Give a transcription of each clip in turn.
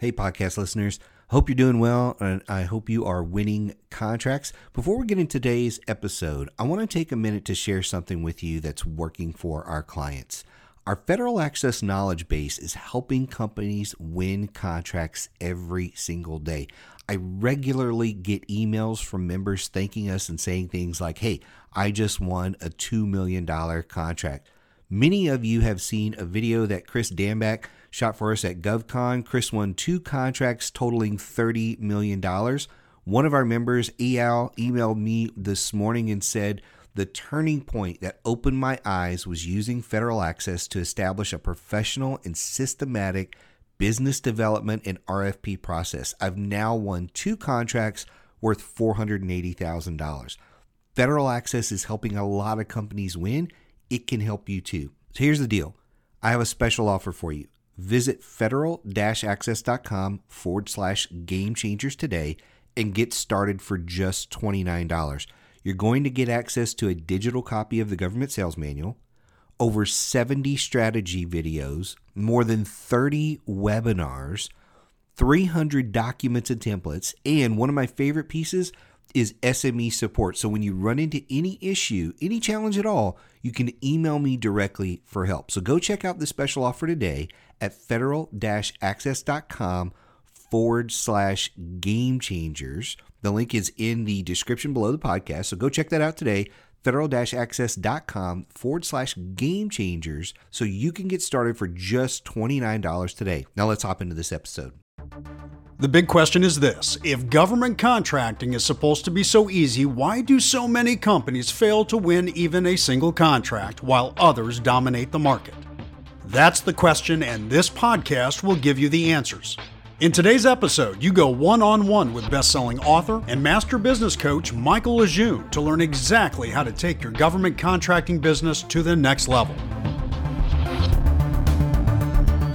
Hey, podcast listeners. Hope you're doing well, and I hope you are winning contracts. Before we get into today's episode, I want to take a minute to share something with you that's working for our clients. Our federal access knowledge base is helping companies win contracts every single day. I regularly get emails from members thanking us and saying things like, Hey, I just won a $2 million contract. Many of you have seen a video that Chris Damback shot for us at GovCon. Chris won two contracts totaling $30 million. One of our members, EAL, emailed me this morning and said, the turning point that opened my eyes was using federal access to establish a professional and systematic business development and RFP process. I've now won two contracts worth $480,000. Federal access is helping a lot of companies win. It can help you too. So here's the deal I have a special offer for you. Visit federal access.com forward slash game changers today and get started for just $29. You're going to get access to a digital copy of the government sales manual, over 70 strategy videos, more than 30 webinars, 300 documents and templates, and one of my favorite pieces is SME support. So when you run into any issue, any challenge at all, you can email me directly for help. So go check out the special offer today at federal access.com forward slash game changers. The link is in the description below the podcast. So go check that out today. Federal access.com forward slash game changers so you can get started for just $29 today. Now let's hop into this episode. The big question is this if government contracting is supposed to be so easy, why do so many companies fail to win even a single contract while others dominate the market? That's the question, and this podcast will give you the answers. In today's episode, you go one on one with best selling author and master business coach Michael Lejeune to learn exactly how to take your government contracting business to the next level.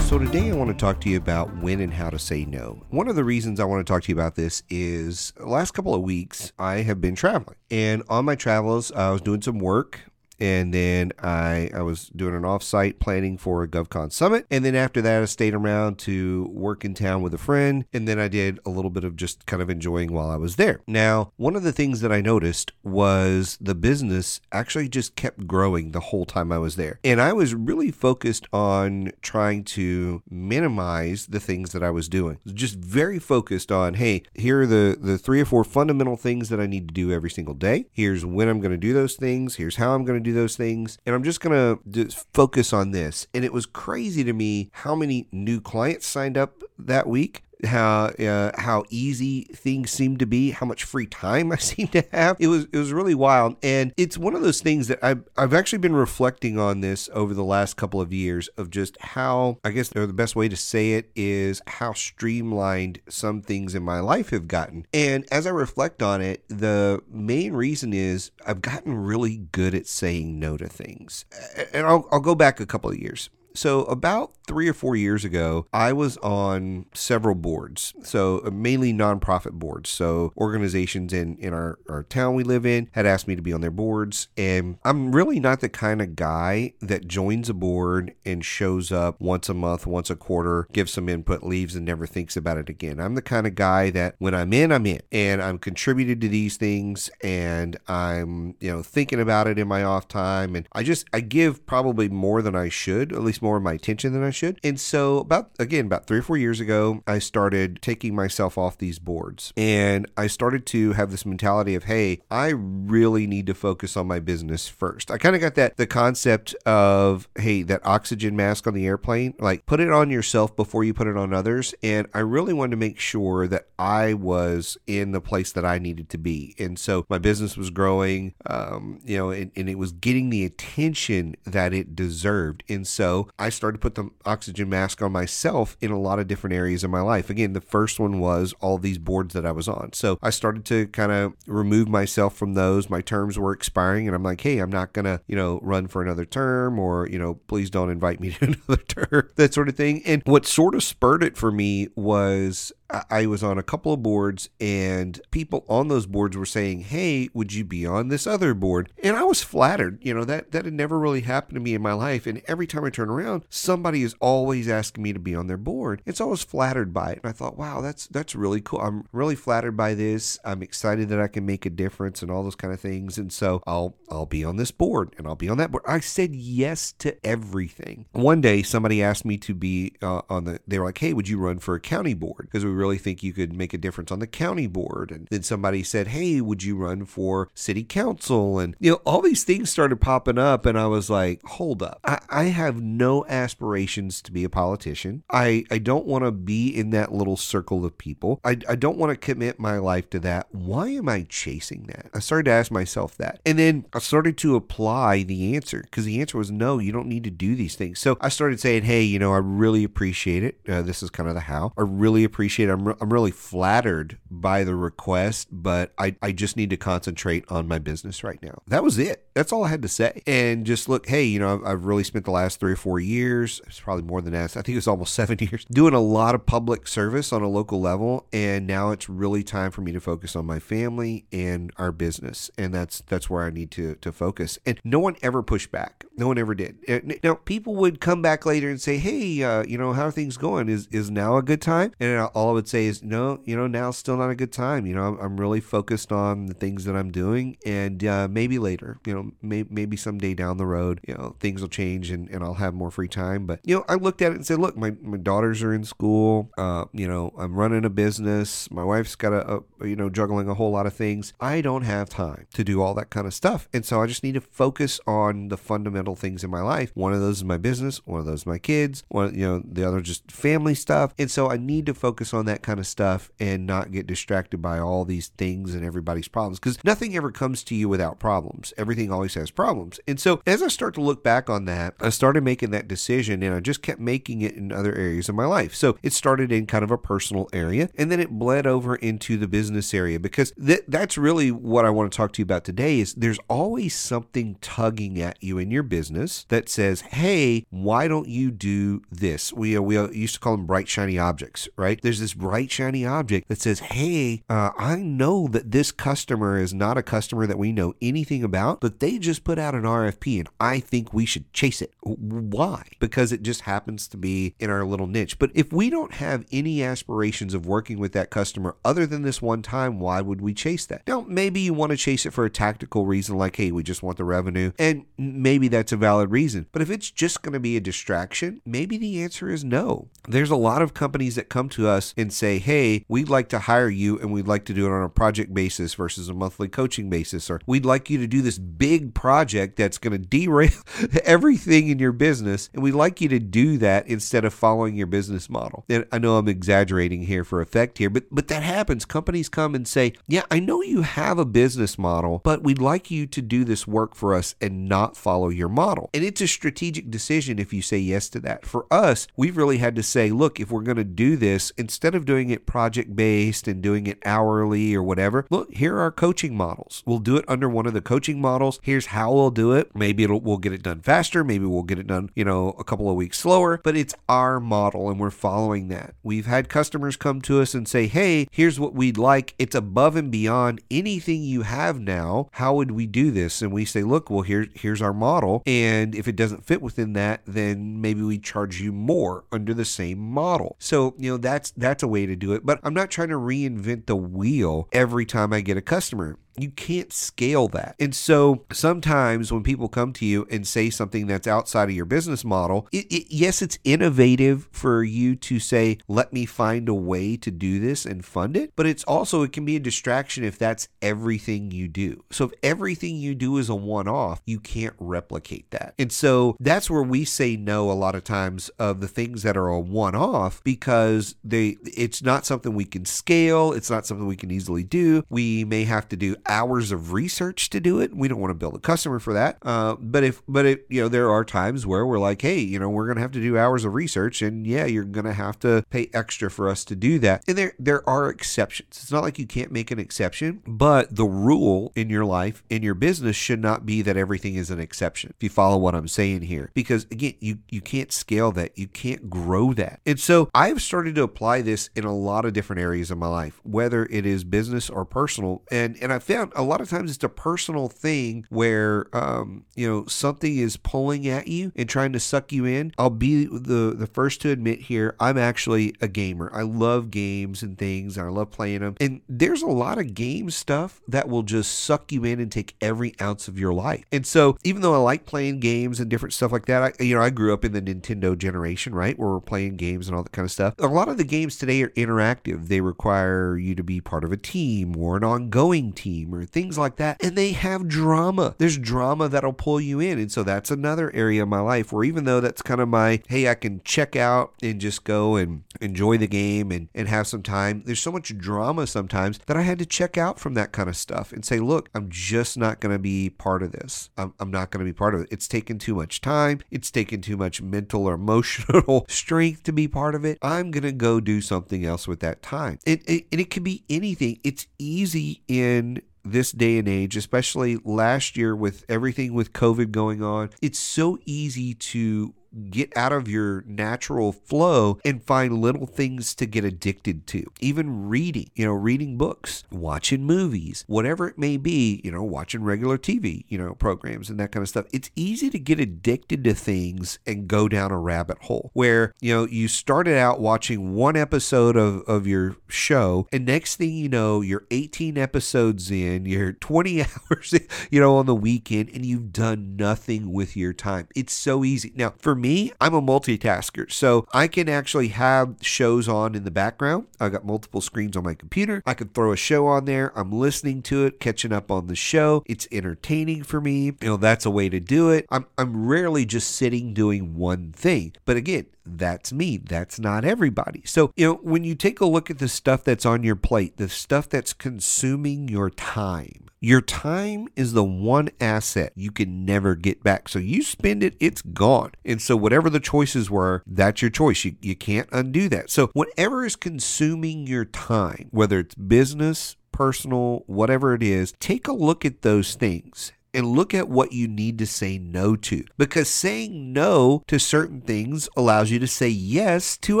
So, today I want to talk to you about when and how to say no. One of the reasons I want to talk to you about this is the last couple of weeks I have been traveling. And on my travels, I was doing some work and then I, I was doing an offsite planning for a GovCon summit. And then after that, I stayed around to work in town with a friend. And then I did a little bit of just kind of enjoying while I was there. Now, one of the things that I noticed was the business actually just kept growing the whole time I was there. And I was really focused on trying to minimize the things that I was doing. Just very focused on, hey, here are the, the three or four fundamental things that I need to do every single day. Here's when I'm going to do those things. Here's how I'm going to do those things. And I'm just going to focus on this. And it was crazy to me how many new clients signed up that week how uh, how easy things seem to be, how much free time I seem to have. It was it was really wild, and it's one of those things that I've I've actually been reflecting on this over the last couple of years of just how I guess the best way to say it is how streamlined some things in my life have gotten. And as I reflect on it, the main reason is I've gotten really good at saying no to things. And I'll, I'll go back a couple of years. So, about three or four years ago, I was on several boards. So, uh, mainly nonprofit boards. So, organizations in, in our, our town we live in had asked me to be on their boards. And I'm really not the kind of guy that joins a board and shows up once a month, once a quarter, gives some input, leaves, and never thinks about it again. I'm the kind of guy that when I'm in, I'm in. And I'm contributed to these things and I'm, you know, thinking about it in my off time. And I just, I give probably more than I should, at least more of my attention than I should. And so about again about 3 or 4 years ago, I started taking myself off these boards. And I started to have this mentality of, "Hey, I really need to focus on my business first. I kind of got that the concept of, "Hey, that oxygen mask on the airplane, like put it on yourself before you put it on others." And I really wanted to make sure that I was in the place that I needed to be. And so my business was growing, um, you know, and, and it was getting the attention that it deserved. And so I started to put the oxygen mask on myself in a lot of different areas of my life. Again, the first one was all these boards that I was on. So I started to kind of remove myself from those. My terms were expiring, and I'm like, hey, I'm not going to, you know, run for another term or, you know, please don't invite me to another term, that sort of thing. And what sort of spurred it for me was I, was on a couple of boards and people on those boards were saying, Hey, would you be on this other board? And I was flattered. You know, that, that had never really happened to me in my life. And every time I turn around, somebody is always asking me to be on their board. And so I was flattered by it. And I thought, wow, that's that's really cool. I'm really flattered by this. I'm excited that I can make a difference and all those kind of things. And so I'll I'll be on this board and I'll be on that board. I said yes to everything. One day somebody asked me to be uh, on the they were like, "Hey, would you run for a county board? Because we really think you could make a difference on the county board." And then somebody said, "Hey, would you run for city council?" And you know, all these things started popping up and I was like, "Hold up. I, I have no aspirations to be a politician. I I don't want to be in that little circle of people. I I don't want to commit my life to that. Why am I chasing that?" I started to ask myself that. And then I started to apply the answer because the answer was no, you don't need to do these things. So I started saying, hey, you know, I really appreciate it. Uh, this is kind of the how. I really appreciate it. I'm, re- I'm really flattered by the request, but I, I just need to concentrate on my business right now. That was it. That's all I had to say. And just look, hey, you know, I've, I've really spent the last three or four years, it's probably more than that. I think it was almost seven years, doing a lot of public service on a local level. And now it's really time for me to focus on my family and our business. And that's that's where I need to, to focus. And no one ever pushed back. No one ever did. Now, people would come back later and say, hey, uh, you know, how are things going? Is, is now a good time? And all I would say is, no, you know, now's still not a good time. You know, I'm, I'm really focused on the things that I'm doing. And uh, maybe later, you know, may, maybe someday down the road, you know, things will change and, and I'll have more free time. But, you know, I looked at it and said, look, my, my daughters are in school. Uh, you know, I'm running a business. My wife's got a, a, you know, juggling a whole lot of things. I don't have time to do all that kind of stuff. And so I just need to focus on the fundamental things in my life. One of those is my business. One of those is my kids. One, you know, the other just family stuff. And so I need to focus on that kind of stuff and not get distracted by all these things and everybody's problems because nothing ever comes to you without problems. Everything always has problems. And so as I start to look back on that, I started making that decision and I just kept making it in other areas of my life. So it started in kind of a personal area and then it bled over into the business area because th- that's really what I want to talk to you about today is there's always something tugging at you in your business that says, "Hey, why don't you do this?" We uh, we uh, used to call them bright shiny objects, right? There's this bright shiny object that says, "Hey, uh, I know that this customer is not a customer that we know anything about, but they just put out an RFP, and I think we should chase it." Why? Because it just happens to be in our little niche. But if we don't have any aspirations of working with that customer other than this one time, why would we chase that? Now, maybe you want to chase it for a tactical reason, like, "Hey, we just want the revenue," and maybe that's a valid reason. But if it's just going to be a distraction, maybe the answer is no. There's a lot of companies that come to us and say, hey, we'd like to hire you and we'd like to do it on a project basis versus a monthly coaching basis, or we'd like you to do this big project that's going to derail everything in your business. And we'd like you to do that instead of following your business model. And I know I'm exaggerating here for effect here, but, but that happens. Companies come and say, yeah, I know you have a business model, but we'd like you to do this work for us and not follow your model. And it's a strategic decision if you say yes to that. For us, we've really had to say, look, if we're going to do this, instead of doing it project based and doing it hourly or whatever, look, here are our coaching models. We'll do it under one of the coaching models. Here's how we'll do it. Maybe we'll get it done faster. Maybe we'll get it done, you know, a couple of weeks slower, but it's our model and we're following that. We've had customers come to us and say, hey, here's what we'd like. It's above and beyond anything you have now. How would we do this? And we say, look, well, here, here's our model. And if it doesn't fit within that, then maybe we charge you more under the same model. So, you know, that's that's a way to do it. But I'm not trying to reinvent the wheel every time I get a customer. You can't scale that. And so sometimes when people come to you and say something that's outside of your business model, it, it, yes, it's innovative for you to say, let me find a way to do this and fund it. But it's also, it can be a distraction if that's everything you do. So if everything you do is a one off, you can't replicate that. And so that's where we say no a lot of times of the things that are a one off because they it's not something we can scale. It's not something we can easily do. We may have to do hours of research to do it. We don't want to build a customer for that. Uh, but if, but it, you know, there are times where we're like, hey, you know, we're to have to do hours of research, and yeah, you're to have to pay extra for us to do that. And there, there are exceptions. It's not like you can't make an exception, but the rule in your life, in your business, should not be that everything is an exception. If you follow what I'm saying here, because again, you you can't scale that, you can't grow that, and so I've started to apply this in a lot of different areas of my life, whether it is business or personal, and and I found a lot of times it's a personal thing where um, you know something is pulling at you and trying to suck you in. I'll be the the first to admit here, I'm actually a gamer. I love games and things, and I love playing them. And there's a lot of game stuff that will just suck you in and take every ounce of your life. And so, even though I like playing games and different stuff like that, I you know I grew up in the Nintendo generation, right, where we're playing games and all that kind of stuff. A lot of the games today are interactive. They require you to be part of a team or an ongoing team or things like that, and they have drama. There's drama that'll pull you in, and so that's another area of my life where even though that's kind of my hey, I can check out and just go and enjoy the game and and have some time. There's so much drama sometimes that I had to check out from that kind of stuff and say, look, I'm just not going to be part of this. I'm, I'm not going to be part of it. It's taken too much time. It's taken too much mental or emotional strength to be part of it. I'm going to go do something else with that time. And it can be anything. It's easy in this day and age, especially last year with everything with COVID going on, it's so easy to get out of your natural flow and find little things to get addicted to. Even reading, you know, reading books, watching movies, whatever it may be, you know, watching regular TV, you know, programs and that kind of stuff. It's easy to get addicted to things and go down a rabbit hole where, you know, you started out watching one episode of, of your show and next thing you know, you're 18 episodes in, you're 20 hours, you know, on the weekend and you've done nothing with your time. It's so easy. Now, for me, I'm a multitasker. So I can actually have shows on in the background. I've got multiple screens on my computer. I can throw a show on there. I'm listening to it, catching up on the show. It's entertaining for me. You know, that's a way to do it. I'm, I'm rarely just sitting doing one thing. But again, that's me. That's not everybody. So, you know, when you take a look at the stuff that's on your plate, the stuff that's consuming your time, your time is the one asset you can never get back. So you spend it, it's gone. And so whatever the choices were, that's your choice. You, you can't undo that. So whatever is consuming your time, whether it's business, personal, whatever it is, take a look at those things and look at what you need to say no to. Because saying no to certain things allows you to say yes to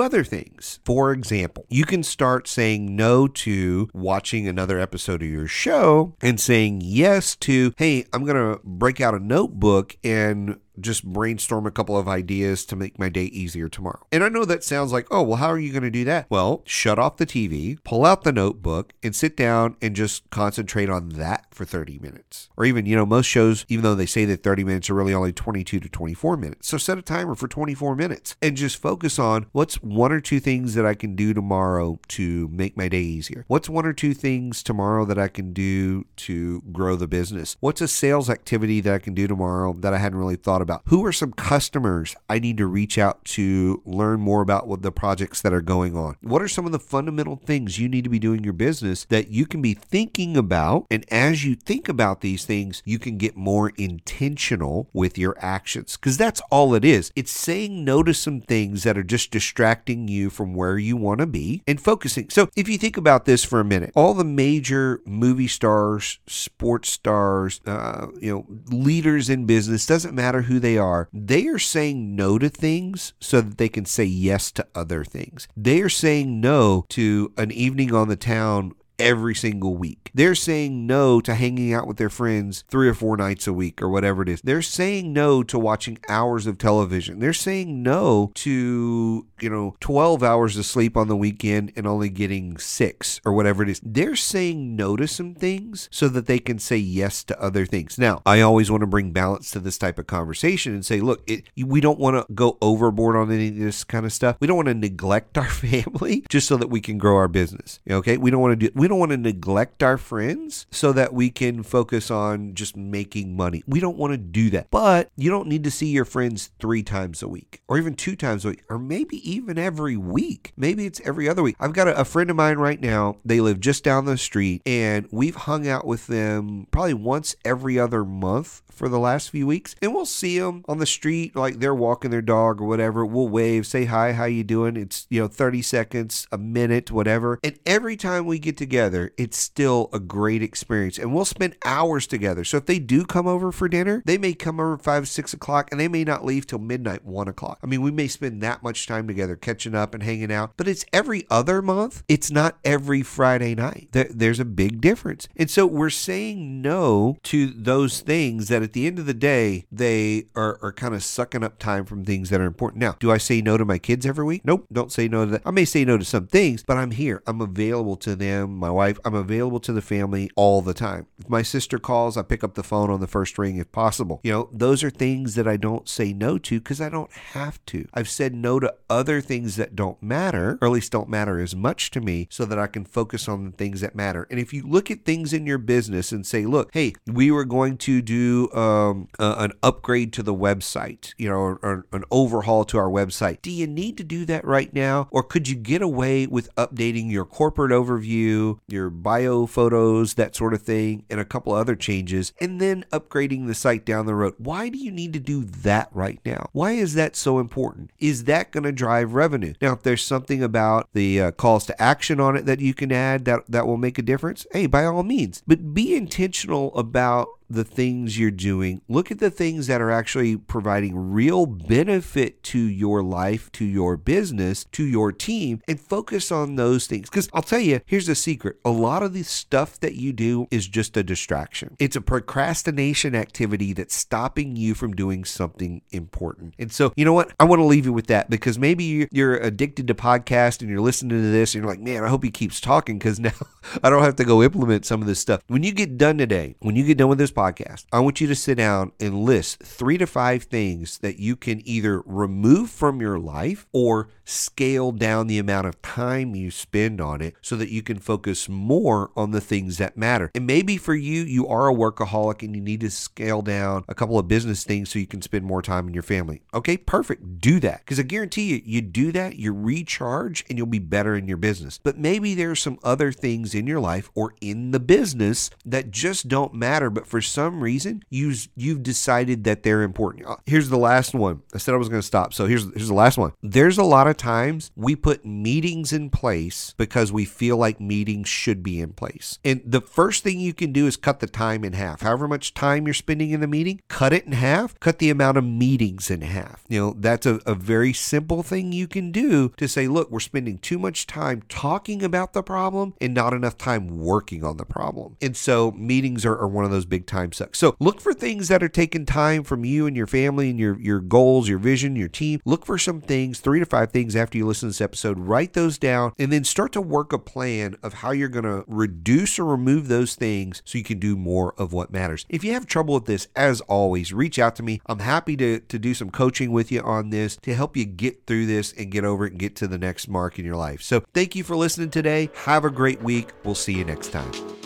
other things. For example, you can start saying no to watching another episode of your show and saying yes to, hey, I'm going to break out a notebook and just brainstorm a couple of ideas to make my day easier tomorrow. And I know that sounds like, oh, well, how are you going to do that? Well, shut off the TV, pull out the notebook, and sit down and just concentrate on that for 30 minutes. Or even, you know, most shows, even though they say that 30 minutes are really only 22 to 24 minutes. So set a timer for 24 minutes and just focus on what's one or two things that I can do tomorrow to make my day easier. What's one or two things tomorrow that I can do to grow the business? What's a sales activity that I can do tomorrow that I hadn't really thought about? Who are some customers I need to reach out to learn more about what the projects that are going on? What are some of the fundamental things you need to be doing in your business that you can be thinking about? And as you think about these things, you can get more intentional with your actions because that's all it is. It's saying no to some things that are just distracting you from where you want to be and focusing. So if you think about this for a minute, all the major movie stars, sports stars, uh, you know, leaders in business, doesn't matter who they are, they are saying no to things so that they can say yes to other things. They are saying no to an evening on the town every single week. They're saying no to hanging out with their friends three or four nights a week or whatever it is. They're saying no to watching hours of television. They're saying no to, you know, 12 hours of sleep on the weekend and only getting six or whatever it is. They're saying no to some things so that they can say yes to other things. Now, I always want to bring balance to this type of conversation and say, look, it, we don't want to go overboard on any of this kind of stuff. We don't want to neglect our family just so that we can grow our business. Okay? We don't want to do we don't don't want to neglect our friends so that we can focus on just making money. We don't want to do that. But you don't need to see your friends three times a week or even two times a week or maybe even every week. Maybe it's every other week. I've got a, a friend of mine right now. They live just down the street and we've hung out with them probably once every other month for the last few weeks and we'll see them on the street like they're walking their dog or whatever we'll wave say hi how you doing it's you know 30 seconds a minute whatever and every time we get together it's still a great experience and we'll spend hours together so if they do come over for dinner they may come over five six o'clock and they may not leave till midnight one o'clock i mean we may spend that much time together catching up and hanging out but it's every other month it's not every friday night there, there's a big difference and so we're saying no to those things that at the end of the day, they are, are kind of sucking up time from things that are important. Now, do I say no to my kids every week? Nope, don't say no to that. I may say no to some things, but I'm here. I'm available to them, my wife. I'm available to the family all the time. If my sister calls, I pick up the phone on the first ring if possible. You know, those are things that I don't say no to because I don't have to. I've said no to other things that don't matter, or at least don't matter as much to me, so that I can focus on the things that matter. And if you look at things in your business and say, look, hey, we were going to do um, uh, an upgrade to the website, you know, or, or an overhaul to our website. Do you need to do that right now? Or could you get away with updating your corporate overview, your bio photos, that sort of thing, and a couple other changes, and then upgrading the site down the road? Why do you need to do that right now? Why is that so important? Is that going to drive revenue? Now, if there's something about the uh, calls to action on it that you can add that, that will make a difference, hey, by all means. But be intentional about the things you're doing. Look at the things that are actually providing real benefit to your life, to your business, to your team, and focus on those things. Because I'll tell you, here's the secret a lot of the stuff that you do is just a distraction, it's a procrastination activity that's stopping you from doing something important. And so, you know what? I want to leave you with that because maybe you're addicted to podcast and you're listening to this and you're like, man, I hope he keeps talking because now I don't have to go implement some of this stuff. When you get done today, when you get done with this podcast, I want you to sit down and list three to five things that you can either remove from your life or scale down the amount of time you spend on it so that you can focus more on the things that matter. And maybe for you, you are a workaholic and you need to scale down a couple of business things so you can spend more time in your family. Okay, perfect. Do that. Because I guarantee you, you do that, you recharge and you'll be better in your business. But maybe there's some other things in your life or in the business that just don't matter, but for some reason, you, you've decided that they're important. Uh, here's the last one. I said I was going to stop. So here's, here's the last one. There's a lot of times we put meetings in place because we feel like meetings should be in place. And the first thing you can do is cut the time in half. However much time you're spending in the meeting, cut it in half, cut the amount of meetings in half. You know, that's a, a very simple thing you can do to say, look, we're spending too much time talking about the problem and not enough time working on the problem. And so meetings are, are one of those big time sucks. So look for things that are taking time from you and your family and your, your goals, your vision, your team. Look for some things, three to five things after you listen to this episode. Write those down and then start to work a plan of how you're going to reduce or remove those things so you can do more of what matters. If you have trouble with this, as always, reach out to me. I'm happy to, to do some coaching with you on this to help you get through this and get over it and get to the next mark in your life. So thank you for listening today. Have a great week. We'll see you next time.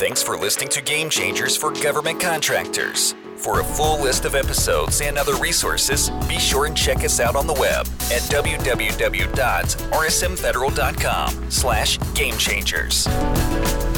Thanks for listening to Game Changers for Government Contractors. For a full list of episodes and other resources, be sure and check us out on the web at www.rsmfederal.com slash gamechangers.